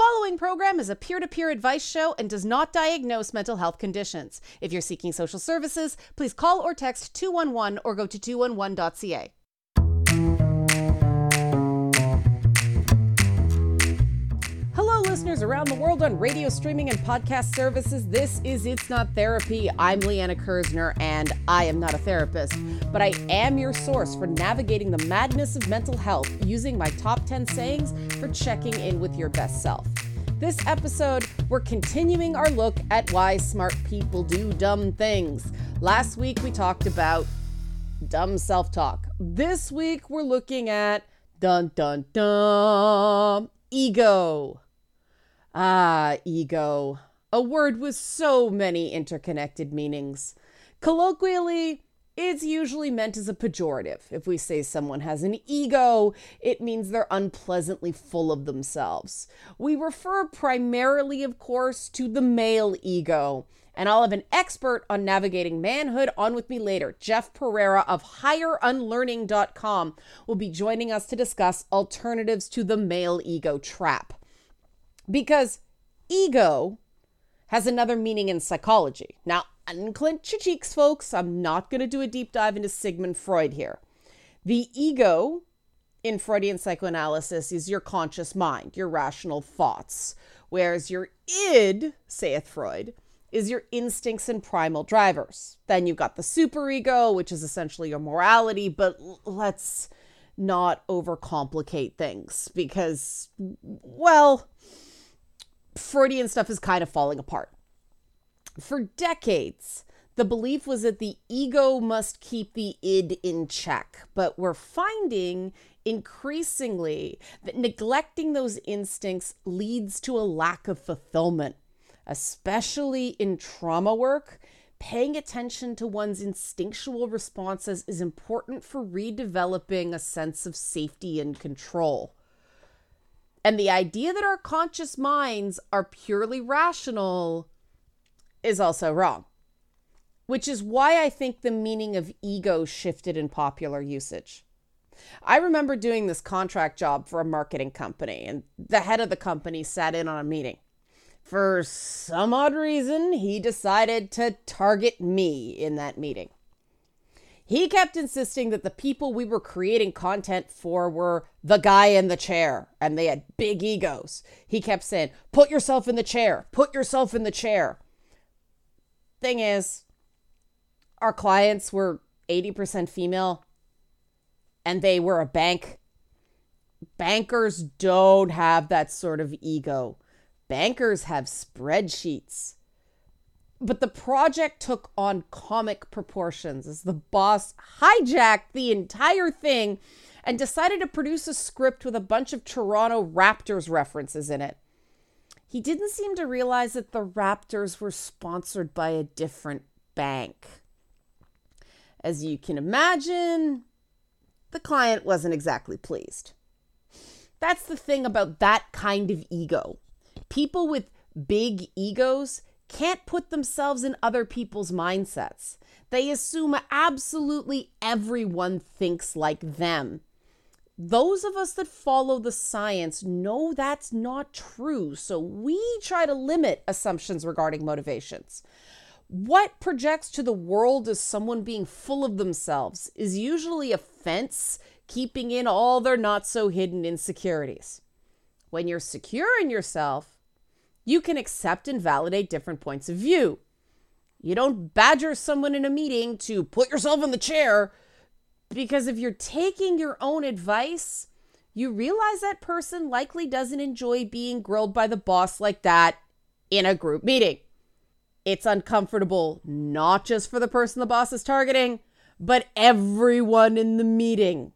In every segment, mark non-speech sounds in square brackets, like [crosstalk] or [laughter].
following program is a peer to peer advice show and does not diagnose mental health conditions. If you're seeking social services, please call or text 211 or go to 211.ca. listeners around the world on radio streaming and podcast services. This is It's Not Therapy. I'm Liana Kerzner, and I am not a therapist, but I am your source for navigating the madness of mental health using my top 10 sayings for checking in with your best self. This episode, we're continuing our look at why smart people do dumb things. Last week, we talked about dumb self talk. This week, we're looking at dun dun dun ego. Ah, ego. A word with so many interconnected meanings. Colloquially, it's usually meant as a pejorative. If we say someone has an ego, it means they're unpleasantly full of themselves. We refer primarily, of course, to the male ego. And I'll have an expert on navigating manhood on with me later. Jeff Perera of higherunlearning.com will be joining us to discuss alternatives to the male ego trap. Because ego has another meaning in psychology. Now, unclench your cheeks, folks. I'm not going to do a deep dive into Sigmund Freud here. The ego in Freudian psychoanalysis is your conscious mind, your rational thoughts, whereas your id, saith Freud, is your instincts and primal drivers. Then you've got the superego, which is essentially your morality, but let's not overcomplicate things because, well, Freudian stuff is kind of falling apart. For decades, the belief was that the ego must keep the id in check, but we're finding increasingly that neglecting those instincts leads to a lack of fulfillment, especially in trauma work. Paying attention to one's instinctual responses is important for redeveloping a sense of safety and control. And the idea that our conscious minds are purely rational is also wrong, which is why I think the meaning of ego shifted in popular usage. I remember doing this contract job for a marketing company, and the head of the company sat in on a meeting. For some odd reason, he decided to target me in that meeting. He kept insisting that the people we were creating content for were the guy in the chair and they had big egos. He kept saying, Put yourself in the chair, put yourself in the chair. Thing is, our clients were 80% female and they were a bank. Bankers don't have that sort of ego. Bankers have spreadsheets. But the project took on comic proportions as the boss hijacked the entire thing and decided to produce a script with a bunch of Toronto Raptors references in it. He didn't seem to realize that the Raptors were sponsored by a different bank. As you can imagine, the client wasn't exactly pleased. That's the thing about that kind of ego. People with big egos can't put themselves in other people's mindsets. They assume absolutely everyone thinks like them. Those of us that follow the science know that's not true, so we try to limit assumptions regarding motivations. What projects to the world as someone being full of themselves is usually a fence keeping in all their not so hidden insecurities. When you're secure in yourself, you can accept and validate different points of view. You don't badger someone in a meeting to put yourself in the chair because if you're taking your own advice, you realize that person likely doesn't enjoy being grilled by the boss like that in a group meeting. It's uncomfortable not just for the person the boss is targeting, but everyone in the meeting.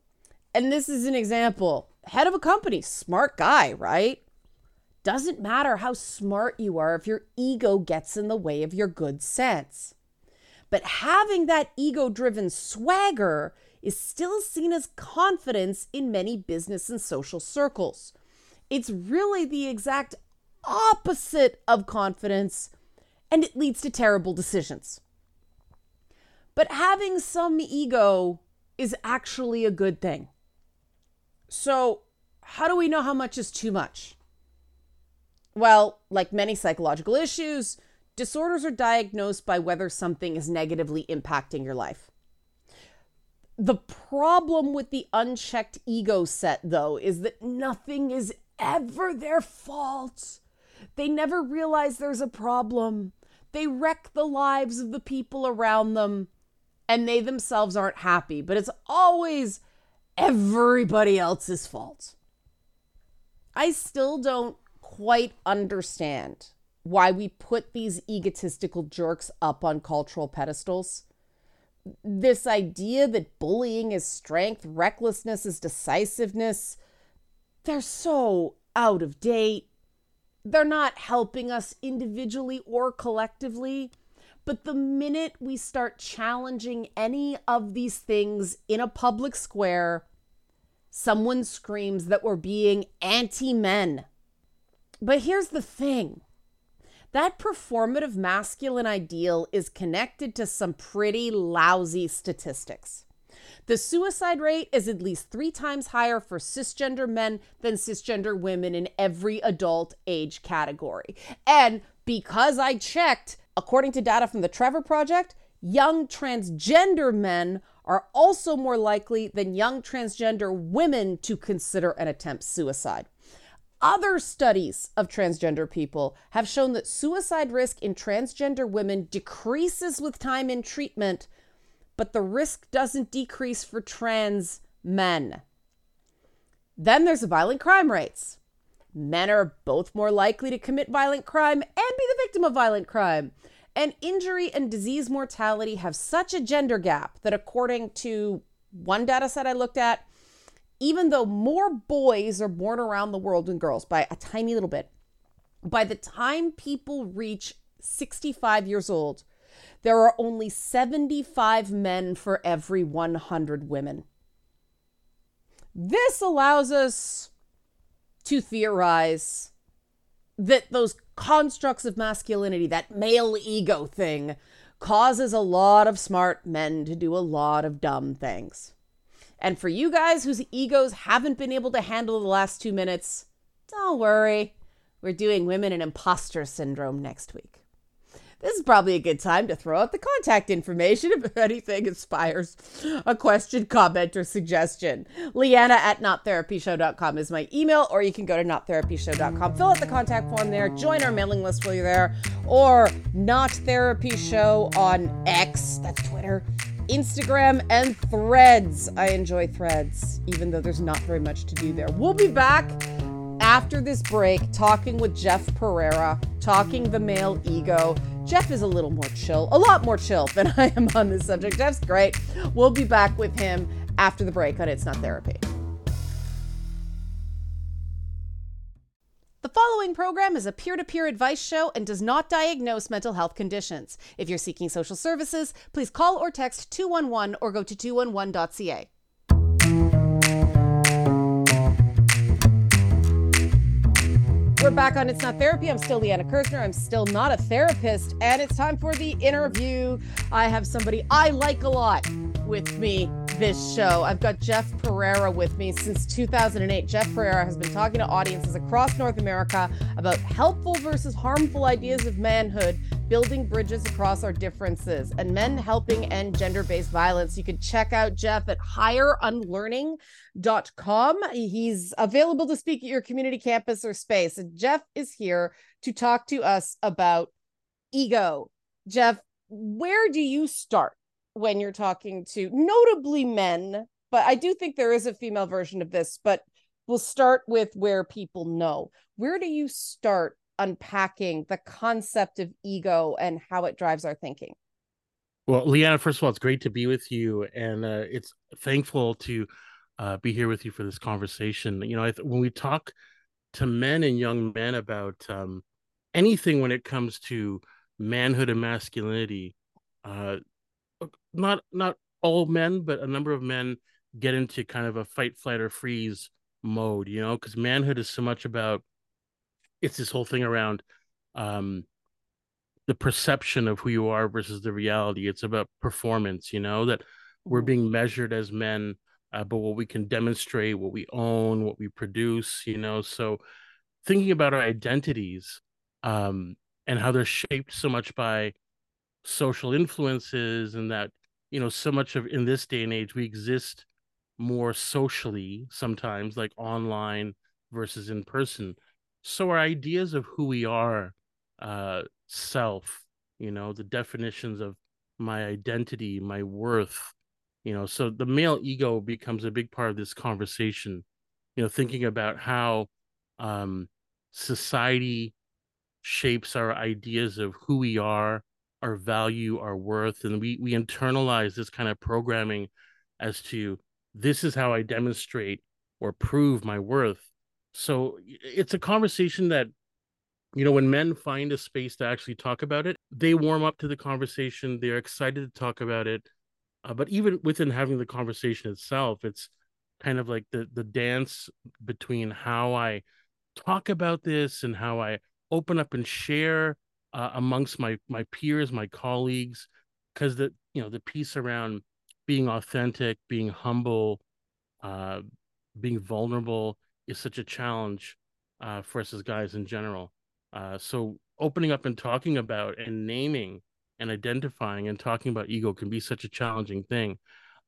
And this is an example. Head of a company, smart guy, right? Doesn't matter how smart you are if your ego gets in the way of your good sense. But having that ego driven swagger is still seen as confidence in many business and social circles. It's really the exact opposite of confidence, and it leads to terrible decisions. But having some ego is actually a good thing. So, how do we know how much is too much? Well, like many psychological issues, disorders are diagnosed by whether something is negatively impacting your life. The problem with the unchecked ego set, though, is that nothing is ever their fault. They never realize there's a problem. They wreck the lives of the people around them, and they themselves aren't happy. But it's always everybody else's fault. I still don't quite understand why we put these egotistical jerks up on cultural pedestals. This idea that bullying is strength, recklessness is decisiveness, they're so out of date. They're not helping us individually or collectively. But the minute we start challenging any of these things in a public square, someone screams that we're being anti men. But here's the thing that performative masculine ideal is connected to some pretty lousy statistics. The suicide rate is at least three times higher for cisgender men than cisgender women in every adult age category. And because I checked, according to data from the Trevor Project, young transgender men are also more likely than young transgender women to consider an attempt suicide. Other studies of transgender people have shown that suicide risk in transgender women decreases with time in treatment, but the risk doesn't decrease for trans men. Then there's the violent crime rates. Men are both more likely to commit violent crime and be the victim of violent crime. And injury and disease mortality have such a gender gap that, according to one data set I looked at, even though more boys are born around the world than girls by a tiny little bit, by the time people reach 65 years old, there are only 75 men for every 100 women. This allows us to theorize that those constructs of masculinity, that male ego thing, causes a lot of smart men to do a lot of dumb things. And for you guys whose egos haven't been able to handle the last two minutes, don't worry. We're doing women and imposter syndrome next week. This is probably a good time to throw out the contact information if [laughs] anything inspires a question, comment, or suggestion. Liana at nottherapyshow.com is my email, or you can go to nottherapyshow.com, fill out the contact form there, join our mailing list while you're there, or Not Therapy Show on X, that's Twitter, Instagram, and threads. I enjoy threads, even though there's not very much to do there. We'll be back after this break talking with Jeff Perera, talking the male ego. Jeff is a little more chill, a lot more chill than [laughs] I am on this subject. Jeff's great. We'll be back with him after the break on It's Not Therapy. Following program is a peer to peer advice show and does not diagnose mental health conditions. If you're seeking social services, please call or text 211 or go to 211.ca. We're back on It's Not Therapy. I'm still Liana Kerzner. I'm still not a therapist. And it's time for the interview. I have somebody I like a lot with me this show. I've got Jeff Perera with me since 2008. Jeff Perera has been talking to audiences across North America about helpful versus harmful ideas of manhood, building bridges across our differences, and men helping end gender based violence. You can check out Jeff at higherunlearning.com. He's available to speak at your community campus or space. And Jeff is here to talk to us about ego. Jeff, where do you start? When you're talking to notably men, but I do think there is a female version of this, but we'll start with where people know. Where do you start unpacking the concept of ego and how it drives our thinking? Well, Liana, first of all, it's great to be with you, and uh, it's thankful to uh, be here with you for this conversation. You know, th- when we talk to men and young men about um, anything when it comes to manhood and masculinity, uh, not not all men, but a number of men get into kind of a fight, flight, or freeze mode, you know, because manhood is so much about it's this whole thing around um the perception of who you are versus the reality. It's about performance, you know, that we're mm-hmm. being measured as men, uh, but what we can demonstrate, what we own, what we produce, you know. So thinking about our identities um, and how they're shaped so much by social influences and that you know so much of in this day and age we exist more socially sometimes like online versus in person. So our ideas of who we are uh self you know the definitions of my identity my worth you know so the male ego becomes a big part of this conversation you know thinking about how um society shapes our ideas of who we are our value our worth and we we internalize this kind of programming as to this is how i demonstrate or prove my worth. So it's a conversation that you know when men find a space to actually talk about it they warm up to the conversation they're excited to talk about it uh, but even within having the conversation itself it's kind of like the the dance between how i talk about this and how i open up and share uh, amongst my my peers, my colleagues, because the you know the piece around being authentic, being humble, uh, being vulnerable is such a challenge uh, for us as guys in general. Uh, so opening up and talking about and naming and identifying and talking about ego can be such a challenging thing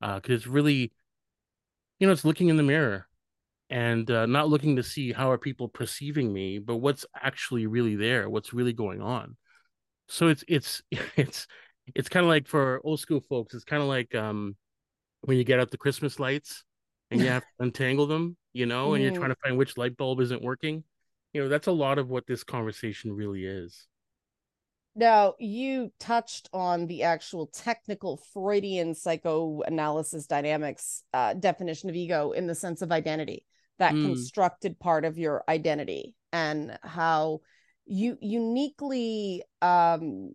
because uh, it's really, you know, it's looking in the mirror and uh, not looking to see how are people perceiving me but what's actually really there what's really going on. So it's it's [laughs] it's it's kind of like for old school folks it's kind of like um when you get out the christmas lights and you have to untangle them you know and you're trying to find which light bulb isn't working. You know that's a lot of what this conversation really is. Now, you touched on the actual technical Freudian psychoanalysis dynamics uh, definition of ego in the sense of identity that mm. constructed part of your identity and how you uniquely um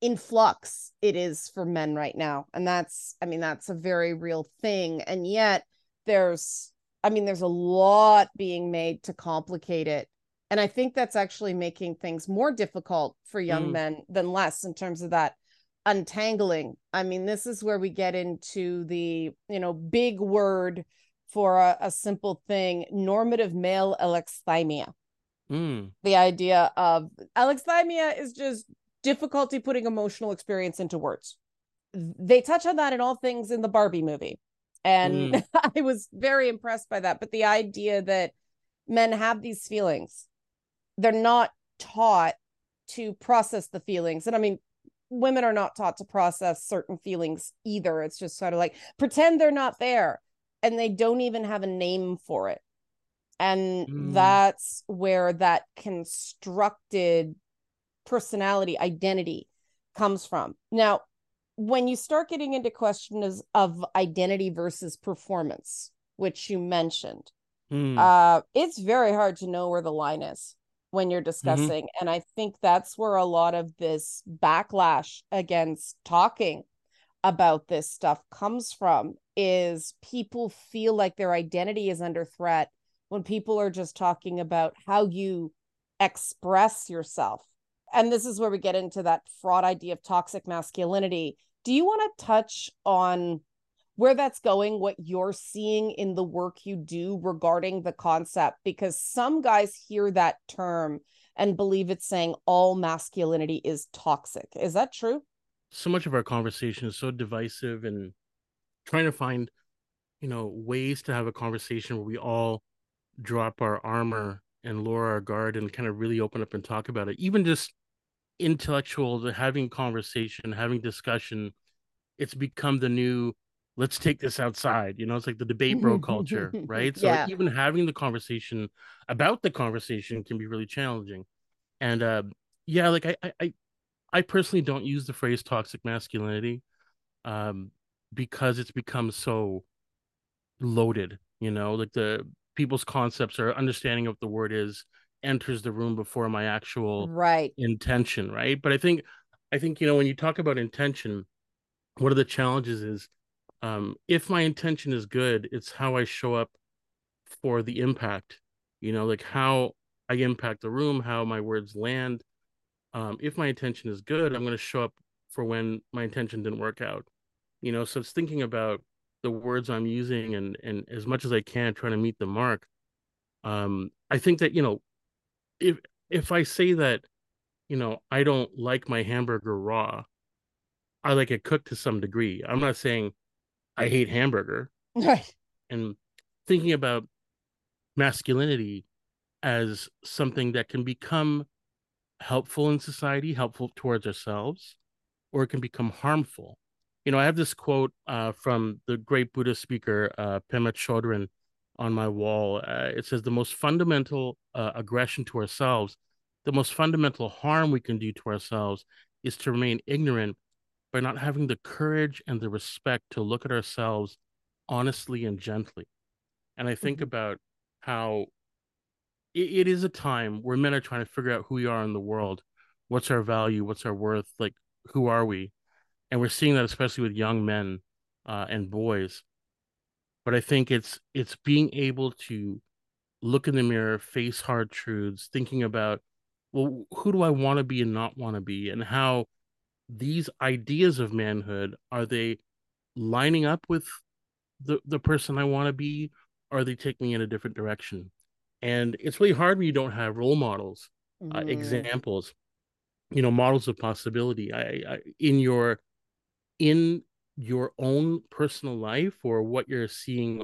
in flux it is for men right now and that's i mean that's a very real thing and yet there's i mean there's a lot being made to complicate it and i think that's actually making things more difficult for young mm. men than less in terms of that untangling i mean this is where we get into the you know big word for a, a simple thing normative male alexithymia. Mm. The idea of alexithymia is just difficulty putting emotional experience into words. They touch on that in all things in the Barbie movie. And mm. [laughs] I was very impressed by that. But the idea that men have these feelings, they're not taught to process the feelings. And I mean, women are not taught to process certain feelings either. It's just sort of like pretend they're not there and they don't even have a name for it. And mm. that's where that constructed personality identity comes from. Now, when you start getting into questions of identity versus performance, which you mentioned, mm. uh, it's very hard to know where the line is when you're mm-hmm. discussing. Mm-hmm. And I think that's where a lot of this backlash against talking about this stuff comes from is people feel like their identity is under threat when people are just talking about how you express yourself. And this is where we get into that fraud idea of toxic masculinity. Do you want to touch on where that's going, what you're seeing in the work you do regarding the concept? Because some guys hear that term and believe it's saying all masculinity is toxic. Is that true? So much of our conversation is so divisive and trying to find you know ways to have a conversation where we all drop our armor and lower our guard and kind of really open up and talk about it. Even just intellectual having conversation having discussion it's become the new let's take this outside you know it's like the debate bro culture [laughs] right? So yeah. even having the conversation about the conversation can be really challenging. And uh yeah like i i i personally don't use the phrase toxic masculinity. Um because it's become so loaded you know like the people's concepts or understanding of the word is enters the room before my actual right. intention right? But i think i think you know when you talk about intention one of the challenges is um if my intention is good it's how i show up for the impact you know like how i impact the room how my words land. Um if my intention is good i'm going to show up for when my intention didn't work out you know so it's thinking about the words i'm using and and as much as i can trying to meet the mark um i think that you know if if I say that, you know, I don't like my hamburger raw, I like it cooked to some degree. I'm not saying I hate hamburger. Right. And thinking about masculinity as something that can become helpful in society, helpful towards ourselves, or it can become harmful. You know, I have this quote uh, from the great Buddhist speaker uh, Pema Chodron on my wall. Uh, it says, The most fundamental uh, aggression to ourselves, the most fundamental harm we can do to ourselves is to remain ignorant by not having the courage and the respect to look at ourselves honestly and gently. And I think mm-hmm. about how it, it is a time where men are trying to figure out who we are in the world. What's our value? What's our worth? Like, who are we? And we're seeing that especially with young men uh, and boys but I think it's it's being able to look in the mirror, face hard truths, thinking about, well, who do I want to be and not want to be, and how these ideas of manhood are they lining up with the the person I want to be? Or are they taking me in a different direction? And it's really hard when you don't have role models, mm. uh, mm-hmm. examples, you know, models of possibility. I, I in your in your own personal life or what you're seeing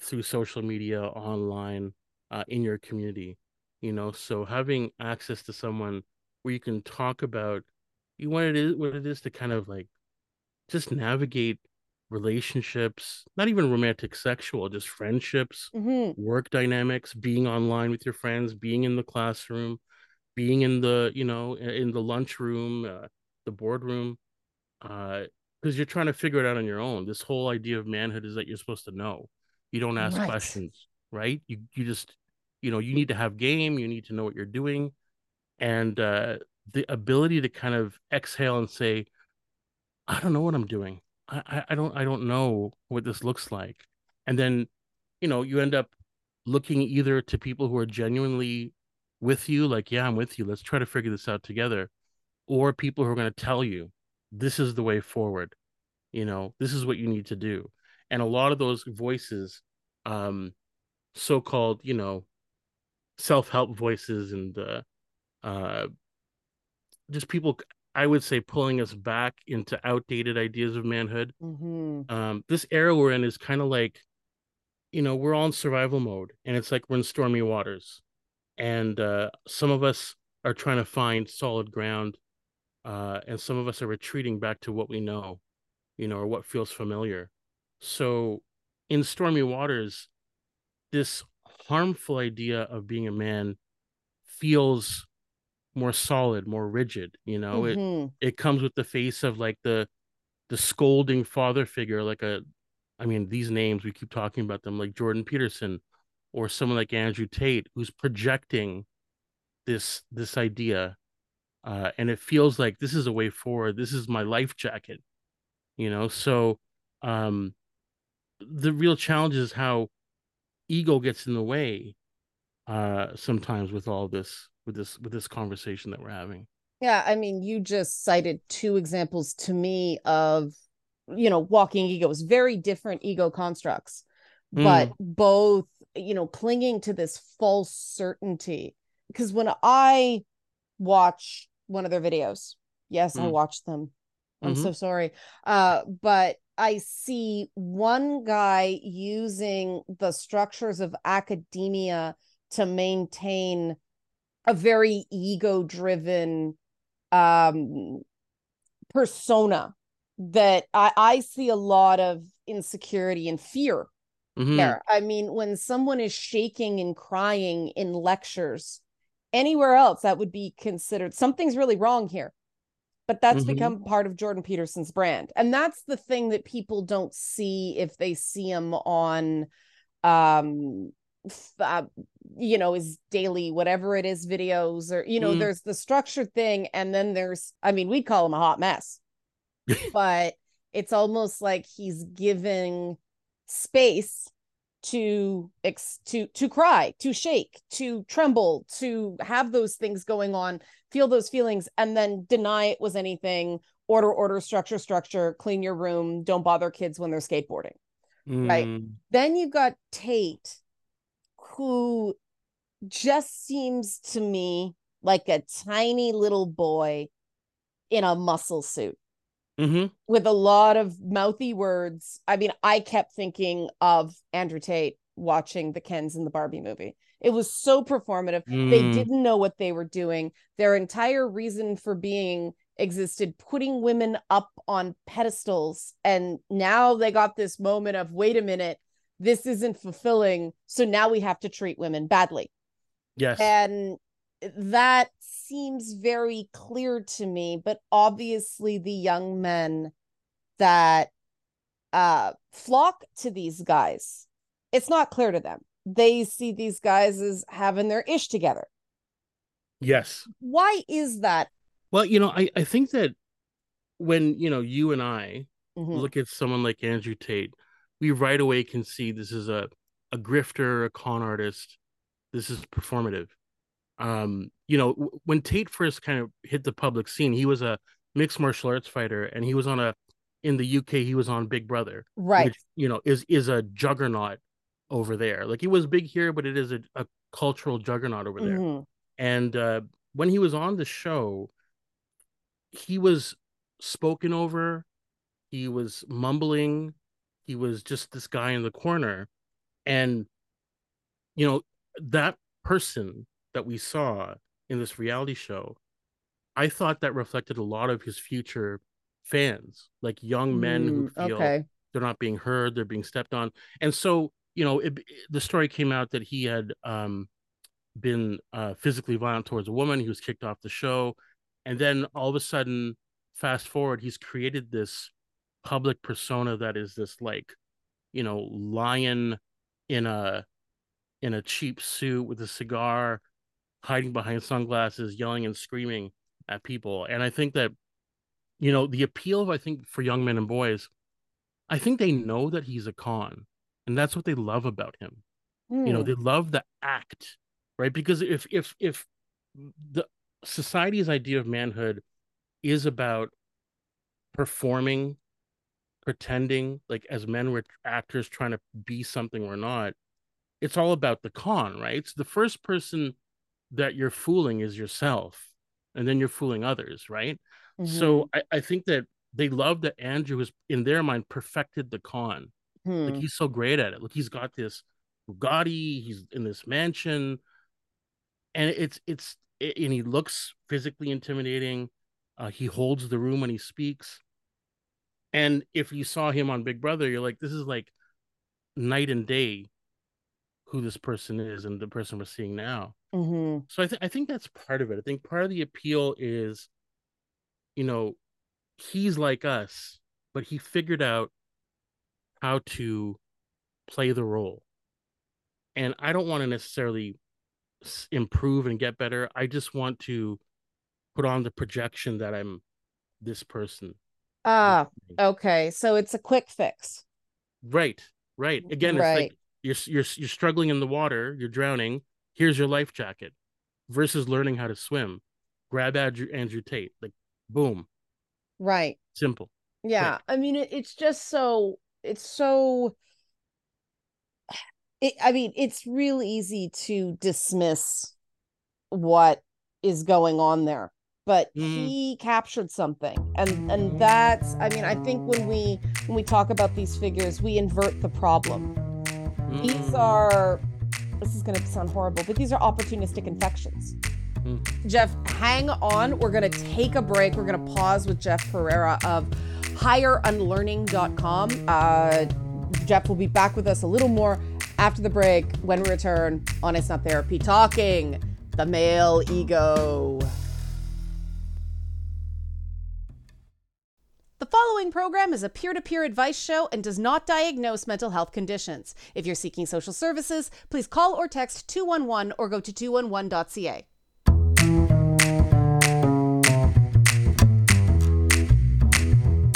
through social media online uh, in your community you know so having access to someone where you can talk about you what it is what it is to kind of like just navigate relationships not even romantic sexual just friendships mm-hmm. work dynamics being online with your friends being in the classroom being in the you know in the lunchroom uh, the boardroom uh because you're trying to figure it out on your own. This whole idea of manhood is that you're supposed to know. You don't ask right. questions, right? You you just you know you need to have game. You need to know what you're doing, and uh, the ability to kind of exhale and say, "I don't know what I'm doing. I, I I don't I don't know what this looks like," and then you know you end up looking either to people who are genuinely with you, like, "Yeah, I'm with you. Let's try to figure this out together," or people who are going to tell you this is the way forward you know this is what you need to do. And a lot of those voices um so-called you know self-help voices and uh uh just people i would say pulling us back into outdated ideas of manhood. Mm-hmm. um this era we're in is kind of like you know we're all in survival mode and it's like we're in stormy waters. And uh some of us are trying to find solid ground uh, and some of us are retreating back to what we know, you know, or what feels familiar. So, in stormy waters, this harmful idea of being a man feels more solid, more rigid. You know, mm-hmm. it it comes with the face of like the the scolding father figure, like a, I mean, these names we keep talking about them, like Jordan Peterson, or someone like Andrew Tate, who's projecting this this idea uh, and it feels like this is a way forward. This is my life jacket, you know. So, um, the real challenge is how ego gets in the way uh, sometimes with all this, with this, with this conversation that we're having. Yeah, I mean, you just cited two examples to me of, you know, walking egos, very different ego constructs, but mm. both, you know, clinging to this false certainty. Because when I watch one of their videos. Yes, mm. I watched them. I'm mm-hmm. so sorry. Uh, but I see one guy using the structures of academia to maintain a very ego driven um, persona that I, I see a lot of insecurity and fear mm-hmm. there. I mean, when someone is shaking and crying in lectures, anywhere else that would be considered something's really wrong here but that's mm-hmm. become part of jordan peterson's brand and that's the thing that people don't see if they see him on um uh, you know his daily whatever it is videos or you know mm. there's the structured thing and then there's i mean we'd call him a hot mess [laughs] but it's almost like he's giving space to ex- to to cry to shake to tremble to have those things going on feel those feelings and then deny it was anything. Order order structure structure clean your room don't bother kids when they're skateboarding. Mm. right then you've got tate who just seems to me like a tiny little boy in a muscle suit hmm with a lot of mouthy words. I mean, I kept thinking of Andrew Tate watching the Kens in the Barbie movie. It was so performative. They Mm. didn't know what they were doing. Their entire reason for being existed putting women up on pedestals. And now they got this moment of wait a minute, this isn't fulfilling. So now we have to treat women badly. Yes. And that seems very clear to me, but obviously the young men that uh flock to these guys, it's not clear to them. They see these guys as having their ish together. yes. Why is that? Well, you know, I, I think that when, you know, you and I Mhm. look at someone like Andrew Tate, we right away can see this is a, a grifter, a con artist. This is performative. Um, you know, when Tate first kind of hit the public scene, he was a mixed martial arts fighter and he was on a in the UK, he was on Big Brother, Right. which, you know, is is a juggernaut over there. Like he was big here, but it is a, a cultural juggernaut over there. Mhm. And uh, when he was on the show, he was spoken over. He was mumbling. He was just this guy in the corner. And, you know, that person that we saw in this reality show, I thought that reflected a lot of his future fans, like young men who Mm, feel okay. they're not being heard, they're being stepped on. And so, you know, it, the story came out that he had um, been uh, physically violent towards a woman. He was kicked off the show. And then all of a sudden, fast forward, he's created this public persona that is this like, you know, lion in a in a cheap suit with a cigar, hiding behind sunglasses, yelling and screaming at people. And I think that, you know, the appeal of I think for young men and boys, I think they know that he's a con. And that's what they love about him you know Hmm. they love the act right because if if if the society's idea of manhood is about performing pretending like as men we're actors trying to be something we're not it's all about the con right so the first person that you're fooling is yourself and then you're fooling others right Mhm. so I, I think that they love that andrew has in their mind perfected the con like Hmm. he's so great at it. Like he's got this Bugatti, he's in this mansion, and it's it's and he looks physically intimidating. Uh, he holds the room when he speaks. And if you saw him on Big Brother, you're like, this is like night and day who this person is and the person we're seeing now. Mhm. So I think I think that's part of it. I think part of the appeal is, you know, he's like us, but he figured out how to play the role. And I don't want to necessarily s- improve and get better. I just want to put on the projection that I'm this person. Ah, okay. So it's a quick fix. Right, right. Again, it's Right. like you're you're you're struggling in the water, you're drowning. Here's your life jacket, versus learning how to swim. Grab Andrew, Andrew Tate, like boom, Right. simple. Yeah. I mean, it, it's just so, it's so, [sighs] it, I mean, it's real easy to dismiss what is going on there. But Mhm. he captured something. And and that's I mean, I think when we when we talk about these figures, we invert the problem. These Mm. are this is gonna sound horrible, but these are opportunistic infections. Mm. Jeff, hang on. We're going to take a break. We're going to pause with Jeff Perera of higherunlearning.com. Uh, Jeff will be back with us a little more after the break when we return on It's Not Therapy, talking the male ego. Following program is a peer to peer advice show and does not diagnose mental health conditions. If you're seeking social services, please call or text 211 or go to 211.ca.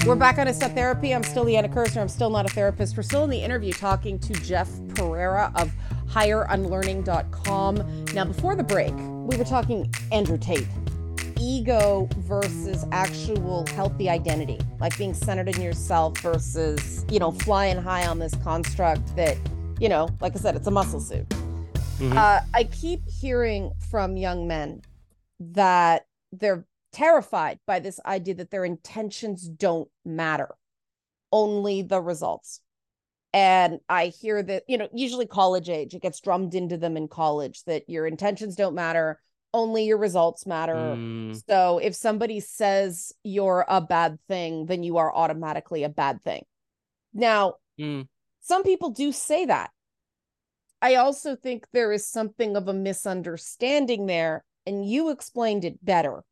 We're back on Not Therapy. I'm still Liana Kerzner. I'm still not a therapist. We're still in the interview talking to Jeff Perera of higherunlearning.com. Now, before the break, we were talking Andrew Tate ego versus actual healthy identity, like being centered in yourself versus, you know, flying high on this construct that, you know, like I said, it's a muscle suit. Mm-hmm. Uh, I keep hearing from young men that they're terrified by this idea that their intentions don't matter, only the results. And I hear that, you know, usually college age, it gets drummed into them in college that your intentions don't matter, only your results matter. Mm. So if somebody says you're a bad thing, then you are automatically a bad thing. Now, mm. some people do say that. I also think there is something of a misunderstanding there, and you explained it better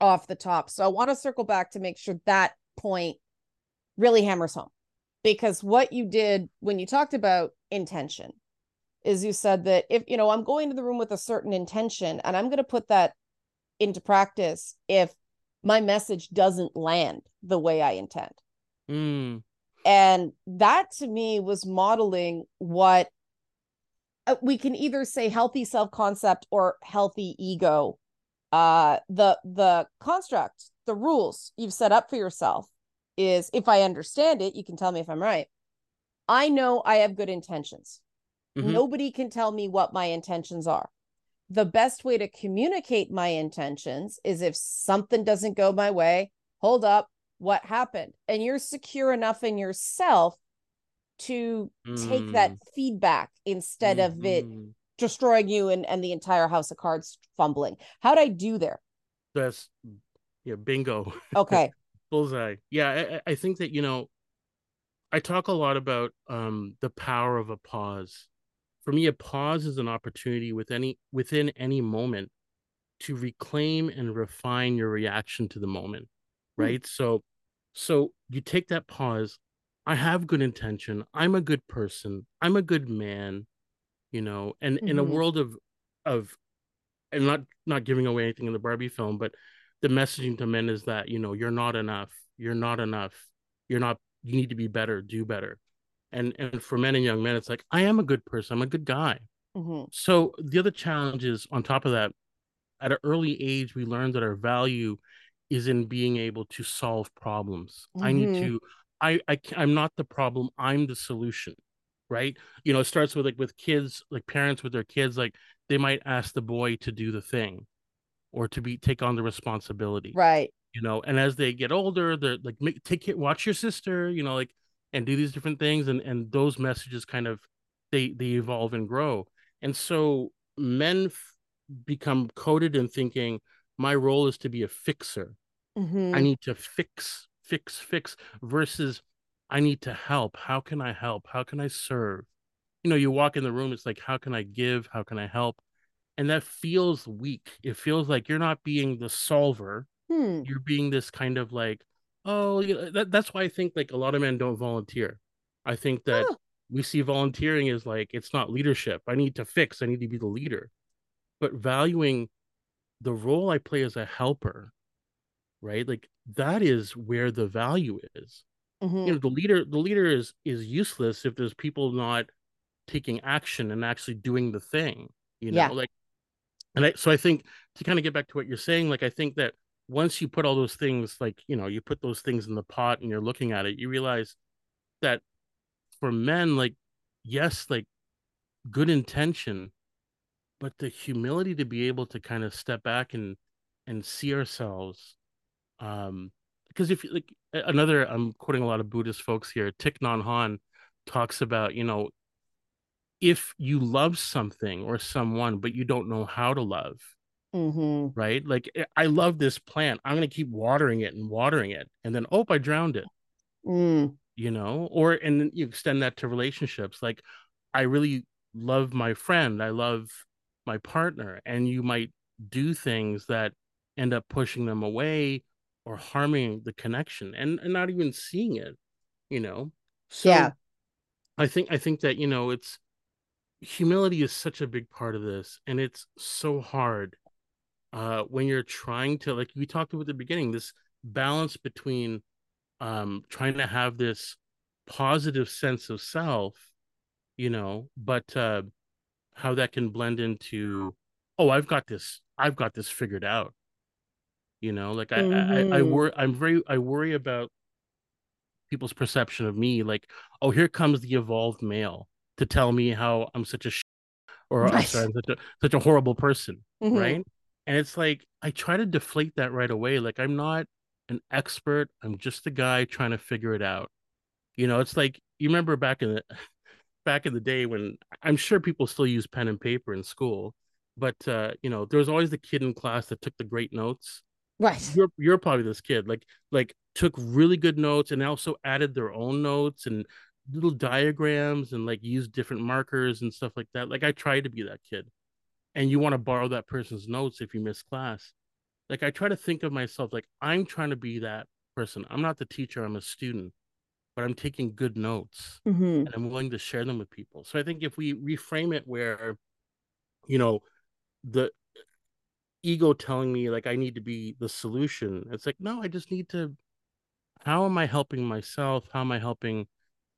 off the top. So I want to circle back to make sure that point really hammers home. Because what you did when you talked about intention is you said that if, you know, I'm going to the room with a certain intention and I'm going to put that into practice if my message doesn't land the way I intend. Mm. And that to me was modeling what uh, we can either say healthy self-concept or healthy ego. Uh the the construct, the rules you've set up for yourself is if I understand it, you can tell me if I'm right. I know I have good intentions. Mm-hmm. Nobody can tell me what my intentions are. The best way to communicate my intentions is if something doesn't go my way, hold up, what happened? And you're secure enough in yourself to mm. take that mm. feedback instead mm-hmm. of it mm-hmm. destroying you and, and the entire house of cards fumbling. How'd I do there? That's yeah, bingo. [laughs] Okay. Bullseye. Yeah, I, I think that, you know, I talk a lot about um the power of a pause for me a pause is an opportunity with any within any moment to reclaim and refine your reaction to the moment hmm. right mm. so so you take that pause i have good intention i'm a good person i'm a good man you know and mm-hmm. in a mm-hmm. world of of and not not giving away anything in the barbie film but the messaging to men is that you know you're not enough you're not enough you're not you need to be better do better and and for men and young men it's like i am a good person i'm a good guy mm-hmm. so the other challenge is on top of that at an early age we learn that our value is in being able to solve problems mm-hmm. i need mm-hmm. to I, I i'm not the problem i'm the solution right you know it starts with like with kids like parents with their kids like they might ask the boy to do the thing or to be take on the responsibility right you know and as they get older they're like make, take it watch your sister you know like and do these different things and and those messages kind of they they evolve and grow. And so men f- become coded in thinking my role is to be a fixer. Mm-hmm. i need to fix fix fix versus i need to help. How can i help? How can i serve? You know you walk in the room it's like how can i give? How can i help? And that feels weak. It feels like you're not being the solver. Hmm. you're being this kind of like oh you know, that, that's why i think like a lot of men don't volunteer i think that oh. we see volunteering as like it's not leadership i need to fix i need to be the leader but valuing the role i play as a helper right like that is where the value is mm-hmm. you know the leader the leader is is useless if there's people not taking action and actually doing the thing you know yeah. like and I, so i think to kind of get back to what you're saying like i think that once you put all those things like you know you put those things in the pot and you're looking at it you realize that for men like yes like good intention but the humility to be able to kind of step back and and see ourselves um because if like another i'm quoting a lot of buddhist folks here Thich Nhat Hanh talks about you know if you love something or someone but you don't know how to love Mm-hmm. Right. Like eh, I love this plant. I'm going to keep watering it and watering it. And then, oh, I drowned it. Mm. You know, or, and then you extend that to relationships. Like I really love my friend. I love my partner. And you might do things that end up pushing them away or harming the connection and, and not even seeing it, you know? So yeah. I think, I think that, you know, it's, humility is such a big part of this and it's so hard uh, when you're trying to like we talked about at the beginning this balance between um, trying to have this positive sense of self you know but uh, how that can blend into oh i've got this i've got this figured out you know like mm-hmm. I, I i mm-hmm. worry i'm very i worry about people's perception of me like oh here comes the evolved male to tell me how i'm such a sh- or. I'm sorry, I'm such a such a horrible person, Mhm. right? And it's like I try to deflate that right away. Like I'm not an expert. I'm just a guy trying to figure it out. You know, it's like you remember back in the [laughs] back in the day when I'm sure people still use pen and paper in school, but uh, you know, there was always the kid in class that took the great notes. Right. You're you're probably this kid, like like took really good notes and also added their own notes and little diagrams and like used different markers and stuff like that. Like I tried to be that kid. And you want to borrow that person's notes if you miss class. Like I try to think of myself like I'm trying to be that person. I'm not the teacher, I'm a student, but I'm taking good notes Mhm. and I'm willing to share them with people. So I think if we reframe it where, you know, the ego telling me like I need to be the solution, it's like, no, I just need to. How am I helping myself? How am I helping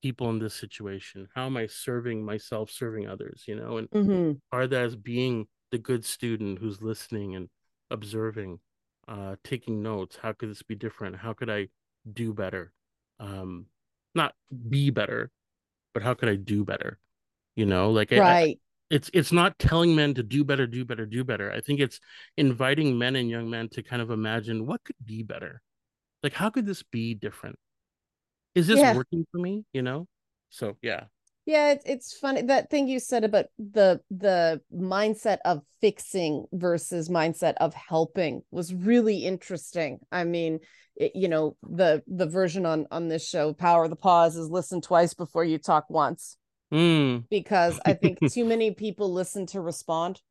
people in this situation? How am I serving myself, serving others? You know, and Mhm. part of that is being the good student who's listening and observing, uh, taking notes. How could this be different? How could I do better? Um, not be better, but how could I do better? You know, like I, I, Right. it's it's not telling men to do better, do better, do better. I think it's inviting men and young men to kind of imagine what could be better. Like, how could this be different? Is this Yeah. working for me? You know? So yeah. Yeah, it's it's funny that thing you said about the the mindset of fixing versus mindset of helping was really interesting. I mean, it, you know, the the version on on this show, Power of the Pause, is listen twice before you talk once Mm, because I think [laughs] too many people listen to respond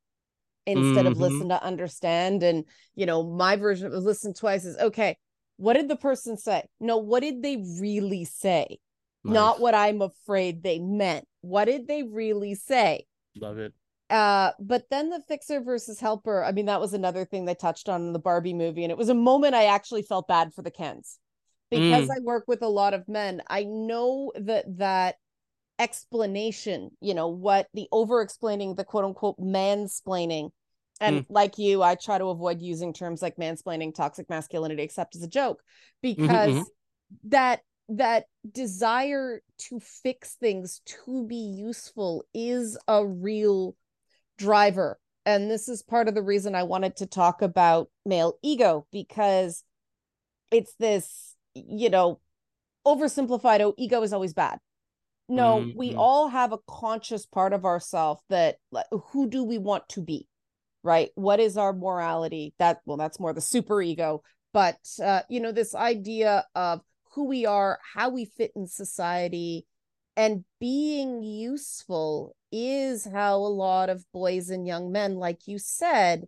instead of Mhm. listen to understand. And you know, my version of listen twice is okay. What did the person say? No, what did they really say? not what I'm afraid they meant. What did they really say? Love it. Uh, but then the fixer versus helper, I mean, that was another thing they touched on in the Barbie movie. And it was a moment I actually felt bad for the Kens. Because I work with a lot of men, I know that that explanation, you know, what the over explaining, the quote unquote mansplaining. And like you, I try to avoid using terms like mansplaining, toxic masculinity, except as a joke, because mhm. that that desire to fix things to be useful is a real driver and this is part of the reason i wanted to talk about male ego because it's this you know oversimplified oh ego is always bad no we Mhm. all have a conscious part of ourself that like, who do we want to be right? What is our morality? That well that's more the super ego but uh, you know this idea of who we are how we fit in society and being useful is how a lot of boys and young men like you said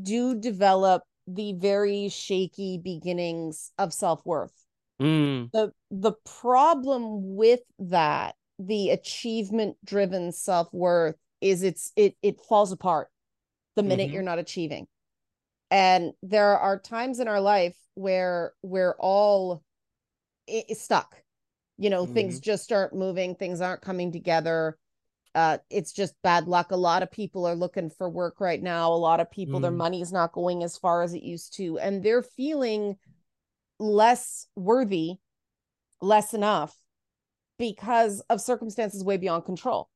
do develop the very shaky beginnings of self-worth. Mm, the the problem with that the achievement driven self-worth is it's it it falls apart the minute Mhm. you're not achieving and there are times in our life where we're all stuck you know things Mhm. just aren't moving things aren't coming together uh it's just bad luck a lot of people are looking for work right now a lot of people their Mm. money's not going as far as it used to and they're feeling less worthy less enough because of circumstances way beyond control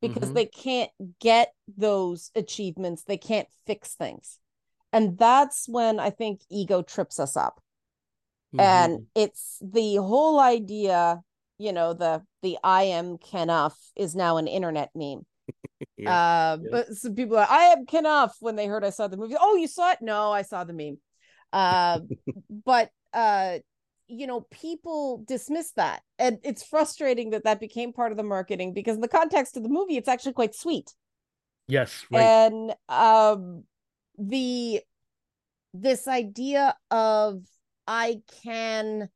because Mhm. they can't get those achievements they can't fix things and that's when i think ego trips us up and Mhm. it's the whole idea you know the the i am Kenough is now an internet meme [laughs] Yeah. uh yeah. but some people are i am Kenough when they heard i saw the movie oh you saw it no i saw the meme uh [laughs] but uh you know people dismiss that and it's frustrating that that became part of the marketing because in the context of the movie it's actually quite sweet yes. Right. and um the this idea of i can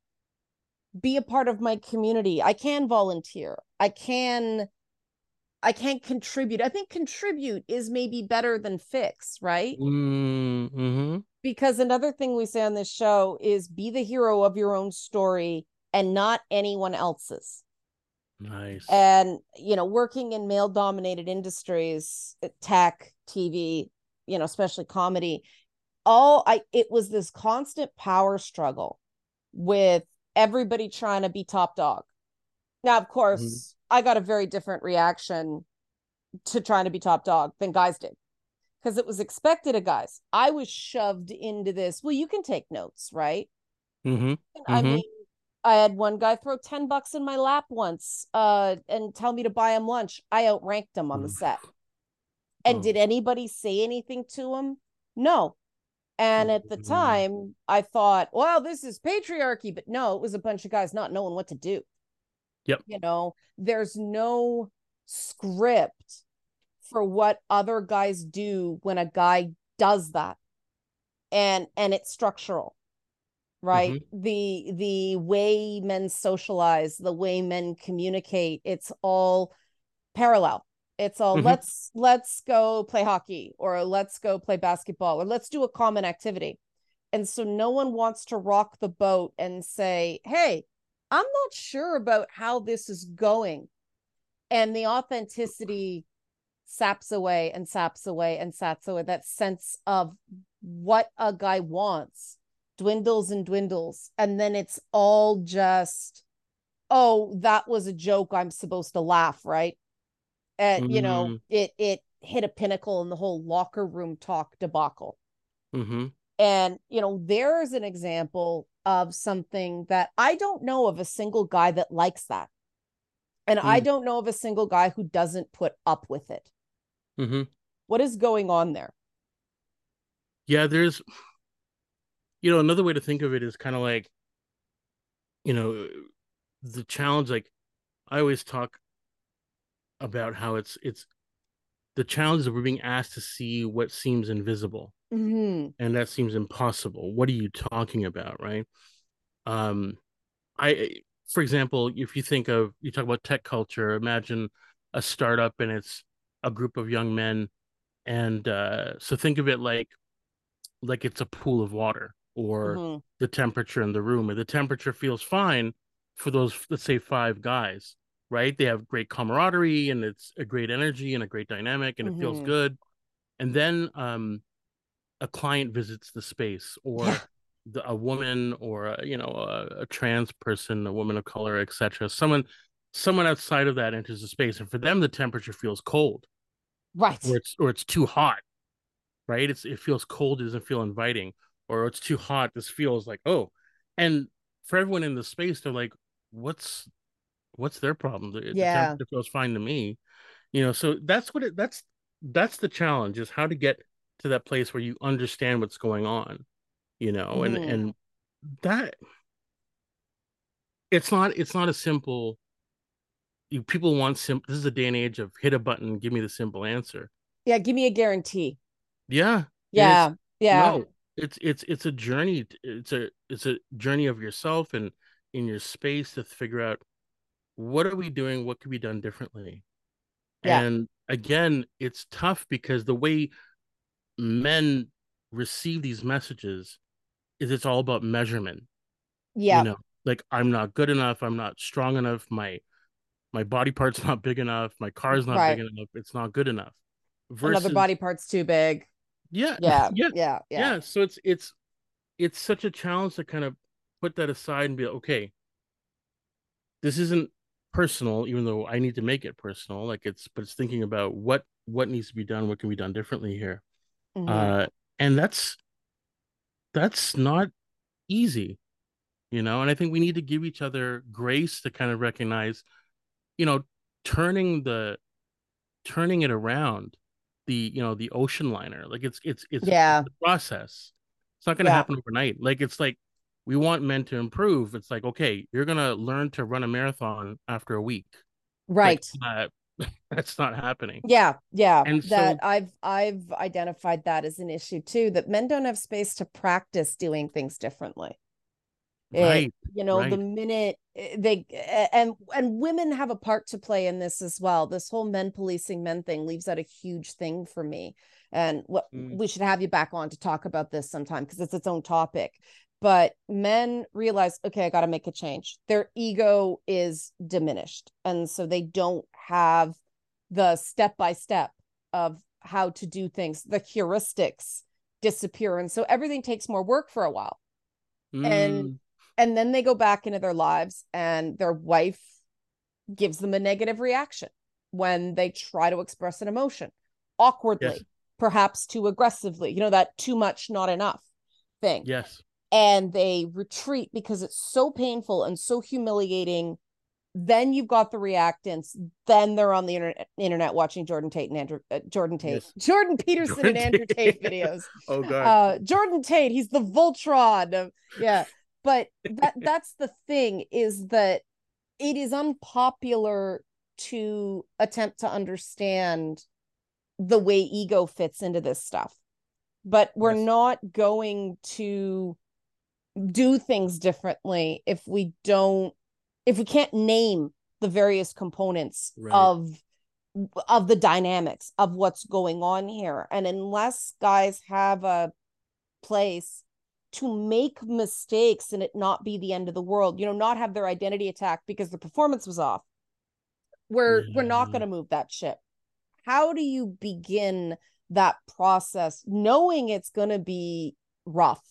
be a part of my community i can volunteer i can i can't contribute. I think contribute is maybe better than fix right? Mm, mhm. because another thing we say on this show is be the hero of your own story and not anyone else's. Nice. and you know working in male dominated industries tech tv you know especially comedy all i it was this constant power struggle with everybody trying to be top dog. Now of course i got a very different reaction to trying to be top dog than guys did because it was expected of guys. I was shoved into this. Well, you can take notes, right? Mm-hmm. I Mhm. mean, I had one guy throw 10 bucks in my lap once uh, and tell me to buy him lunch. I outranked him on the set. And Oh. did anybody say anything to him? No. And at the Mm. time, I thought, well, this is patriarchy. But no, it was a bunch of guys not knowing what to do. Yep. You know, there's no script for what other guys do when a guy does that. And and it's structural. Right? The the way men socialize, the way men communicate, it's all parallel. It's all Mhm. let's let's go play hockey or let's go play basketball or let's do a common activity. And so no one wants to rock the boat and say, "Hey, I'm not sure about how this is going." And the authenticity saps away and saps away and saps away. That sense of what a guy wants dwindles and dwindles. And then it's all just, oh, that was a joke. I'm supposed to laugh, right? And you know, Mm. it it hit a pinnacle in the whole locker room talk debacle. Mm-hmm. And, you know, there's an example of something that I don't know of a single guy that likes that. And I Mm. don't know of a single guy who doesn't put up with it. Mm-hmm. What is going on there? Yeah, there's you know, another way to think of it is kind of like, you know, the challenge, like I always talk about how it's it's the challenge of we're being asked to see what seems invisible. Mhm. and that seems impossible what are you talking about right um i for example if you think of you talk about tech culture imagine a startup and it's a group of young men and uh so think of it like like it's a pool of water or Mhm. the temperature in the room and the temperature feels fine for those let's say five guys right? They have great camaraderie and it's a great energy and a great dynamic and it feels Mhm. good. And then um a client visits the space or the, a woman or a, you know a, a trans person a woman of color etc someone someone outside of that enters the space and for them the temperature feels cold. Right. or it's or it's too hot right? It's it feels cold it doesn't feel inviting. Or it's too hot this feels like oh. And for everyone in the space they're like what's what's their problem the, the Yeah. temperature feels fine to me you know so that's what it that's that's the challenge is how to get to that place where you understand what's going on you know and Mhm. and that it's not it's not a simple you people want simple this is a day and age of hit a button give me the simple answer Yeah, give me a guarantee. yeah Yeah. it's Yeah. no it's it's it's a journey it's a it's a journey of yourself and in your space to figure out what are we doing what could be done differently Yeah. and again it's tough because the way men receive these messages is it's all about measurement Yeah. you know like i'm not good enough i'm not strong enough my my body part's not big enough my car's not Right. big enough it's not good enough Another body part's too big. yeah Yeah. yeah Yeah. yeah Yeah. so it's it's it's such a challenge to kind of put that aside and be like, okay this isn't personal even though i need to make it personal like it's but it's thinking about what what needs to be done what can be done differently here Mhm. uh and that's that's not easy you know and i think we need to give each other grace to kind of recognize you know turning the turning it around the you know the ocean liner like it's it's it's, Yeah. it's a process it's not going to Yeah. happen overnight like it's like we want men to improve it's like okay you're going to learn to run a marathon after a week Right. like, [laughs] uh, that's not happening Yeah, yeah. And that so- I've I've identified that as an issue too, that men don't have space to practice doing things differently. It- right you know, the minute eh, they and and women have a part to play in this as well. This whole men policing men thing leaves out a huge thing for me. And what Mm. we should have you back on to talk about this sometime because it's its own topic. But men realize, okay, I got to make a change. Their ego is diminished. And so they don't have the step by step of how to do things. The heuristics disappear. And so everything takes more work for a while. and- Mm, And then they go back into their lives and their wife gives them a negative reaction. when they try to express an emotion awkwardly, yes. perhaps too aggressively, you know, that too much, not enough thing. Yes. And they retreat because it's so painful and so humiliating. Then you've got the reactants. Then they're on the internet, internet watching Jordan Tate and Andrew uh, Jordan Tate, yes. [laughs] Jordan Peterson Jordan and Andrew Tate, Tate [laughs] videos. oh god, uh, Jordan Tate. He's the Voltron of yeah. But that [laughs] that's the thing is that it is unpopular to attempt to understand the way ego fits into this stuff but we're yes. not going to do things differently if we don't if we can't name the various components right. of of the dynamics of what's going on here and unless guys have a place to make mistakes and it not be the end of the world you know not have their identity attacked because the performance was off we're yeah. we're not going to move that ship how do you begin that process knowing it's going to be rough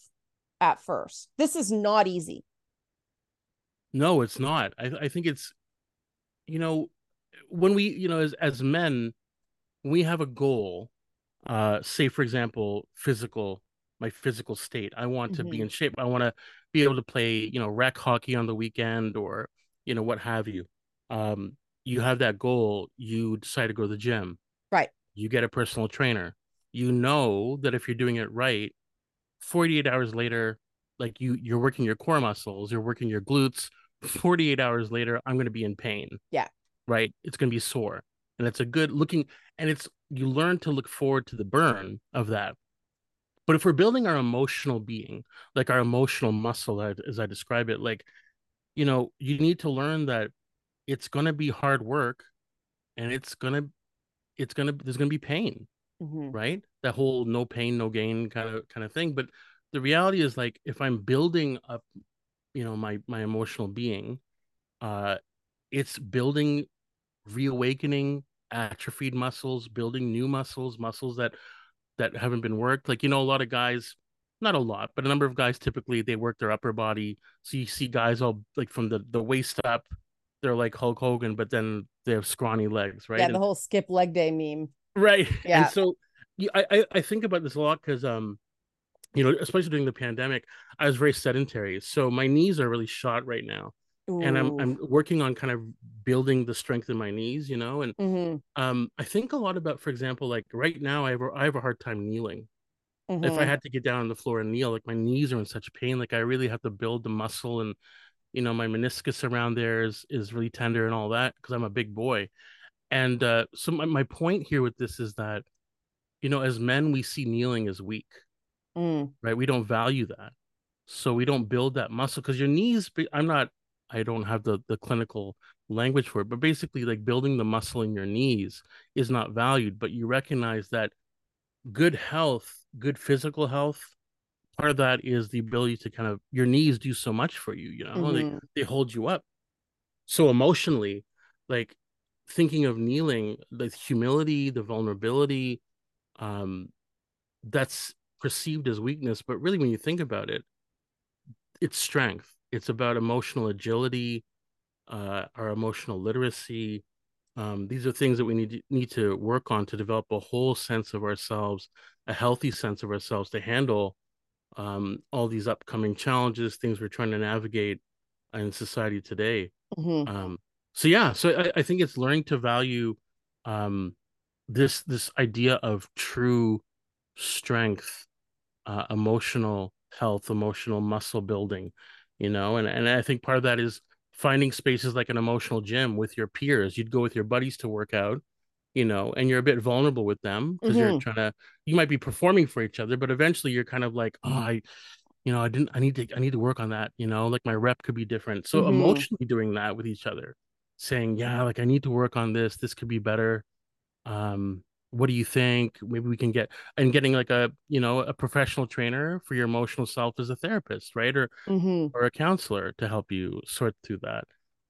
at first. This is not easy. No it's not. I, I think it's you know when we you know as, as men we have a goal uh say for example physical my physical state. I want to mm-hmm. be in shape. I want to be able to play you know rec hockey on the weekend or you know what have you. Um you have that goal you decide to go to the gym. Right. You get a personal trainer. You know that if you're doing it right 48 hours later like you you're working your core muscles you're working your glutes 48 hours later i'm going to be in pain. Yeah. Right? It's going to be sore. And it's a good looking and it's you learn to look forward to the burn of that. But if we're building our emotional being like our emotional muscle as i describe it like you know you need to learn that it's going to be hard work and it's going to it's going to there's going to be pain. Mm-hmm. right that whole no pain no gain kind of kind of thing but the reality is like if i'm building up you know my my emotional being uh it's building reawakening atrophied muscles building new muscles muscles that that haven't been worked like you know a lot of guys not a lot but a number of guys typically they work their upper body so you see guys all like from the the waist up they're like Hulk Hogan, but then they have scrawny legs, right? Yeah, the and, whole skip leg day meme. Right. [laughs] Yeah. And so I, I, I think about this a lot because um, you know, especially during the pandemic, I was very sedentary. So my knees are really shot right now. Ooh. And I'm I'm working on kind of building the strength in my knees, you know, and mm-hmm. um, I think a lot about, for example, like right now I have a, I have a hard time kneeling. Mm-hmm. If I mm-hmm. had to get down on the floor and kneel, like my knees are in such pain, like I really have to build the muscle and you know my meniscus around there is is really tender and all that because i'm a big boy and uh, so my, my point here with this is that you know as men we see kneeling as weak mm. right we don't value that so we don't build that muscle because your knees i'm not i don't have the the clinical language for it but basically like building the muscle in your knees is not valued but you recognize that good health good physical health part of that is the ability to kind of your knees do so much for you you know mm-hmm. they, they hold you up so emotionally like thinking of kneeling the humility the vulnerability um that's perceived as weakness but really when you think about it it's strength it's about emotional agility uh our emotional literacy um, these are things that we need to, need to work on to develop a whole sense of ourselves a healthy sense of ourselves to handle um, all these upcoming challenges, things we're trying to navigate in society today. Mm-hmm. Um, so yeah, so I, I, think it's learning to value um, this this idea of true strength, uh, emotional health, emotional muscle building, you know, and and I think part of that is finding spaces like an emotional gym with your peers. You'd go with your buddies to work out you know, and you're a bit vulnerable with them because mm-hmm. you're trying to, you might be performing for each other, but eventually you're kind of like, oh, I, you know, I didn't, I need to, I need to work on that, you know, like my rep could be different. So mm-hmm. emotionally doing that with each other, saying, yeah, like I need to work on this, this could be better. Um, what do you think? Maybe we can get, and getting like a, you know, a professional trainer for your emotional self as a therapist, right? Or, mm-hmm. or a counselor to help you sort through that.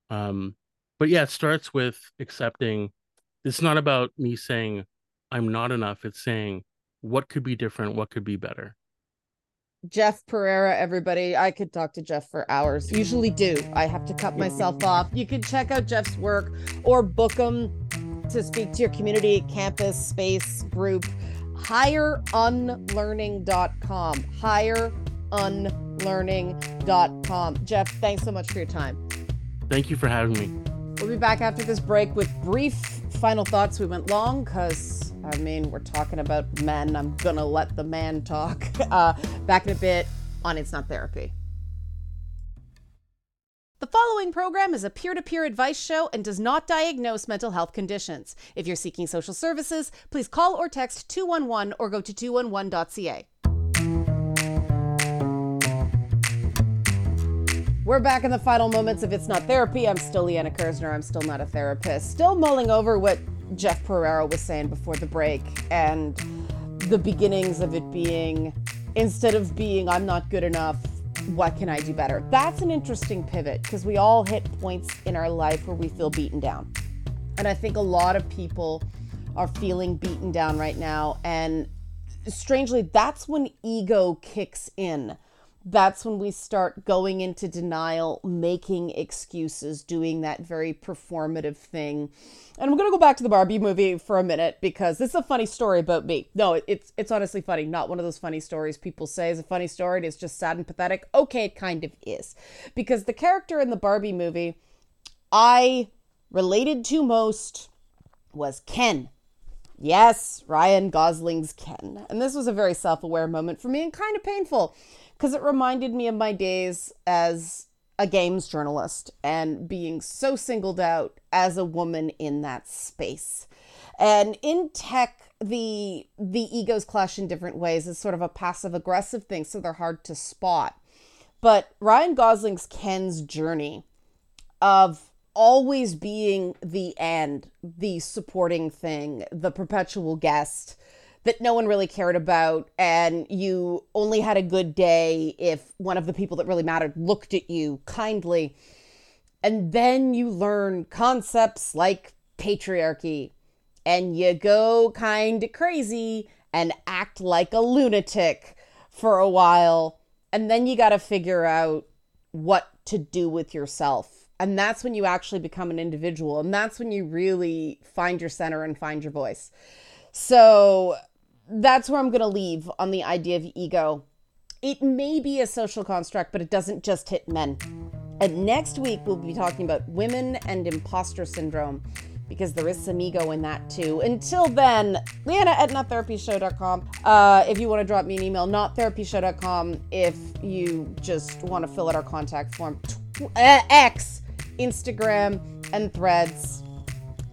Um, but yeah, it starts with accepting it's not about me saying I'm not enough. It's saying what could be different, what could be better. Jeff Perera, everybody. I could talk to Jeff for hours. Usually do. I have to cut myself off. You can check out Jeff's work or book him to speak to your community, campus, space, group, higherunlearning.com. Higherunlearning.com. Jeff, thanks so much for your time. Thank you for having me. We'll be back after this break with brief final thoughts. We went long because, I mean, we're talking about men. I'm going to let the man talk. [laughs] Uh, back in a bit on It's Not Therapy. The following program is a peer to peer advice show and does not diagnose mental health conditions. If you're seeking social services, please call or text 211 or go to 211.ca. We're back in the final moments of It's Not Therapy. I'm still Liana Kerzner. I'm still not a therapist. Still mulling over what Jeff Perera was saying before the break and the beginnings of it being instead of being I'm not good enough, what can I do better? That's an interesting pivot because we all hit points in our life where we feel beaten down. And I think a lot of people are feeling beaten down right now. And strangely, that's when ego kicks in that's when we start going into denial, making excuses, doing that very performative thing. And I'm going to go back to the Barbie movie for a minute because this is a funny story about me. No, it's it's honestly funny. Not one of those funny stories people say is a funny story. It's just sad and pathetic. Okay, it kind of is. Because the character in the Barbie movie I related to most was Ken. Yes, Ryan Gosling's Ken. And this was a very self-aware moment for me and kind of painful because it reminded me of my days as a games journalist and being so singled out as a woman in that space. And in tech, the the egos clash in different ways. It's sort of a passive aggressive thing, so they're hard to spot. But Ryan Gosling's Ken's journey of always being the end, the supporting thing, the perpetual guest, that no one really cared about and you only had a good day if one of the people that really mattered looked at you kindly. And then you learn concepts like patriarchy and you go kind of crazy and act like a lunatic for a while and then you got to figure out what to do with yourself and that's when you actually become an individual and that's when you really find your center and find your voice so that's where I'm going to leave on the idea of ego. It may be a social construct, but it doesn't just hit men. And next week, we'll be talking about women and imposter syndrome because there is some ego in that too. Until then, Liana at nottherapyshow.com. Uh, if you want to drop me an email, nottherapyshow.com. If you just want to fill out our contact form, tw- uh, X, Instagram, and threads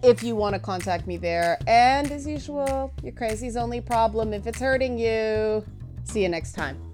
if you want to contact me there. And as usual, your crazy's only problem if it's hurting you. See you next time.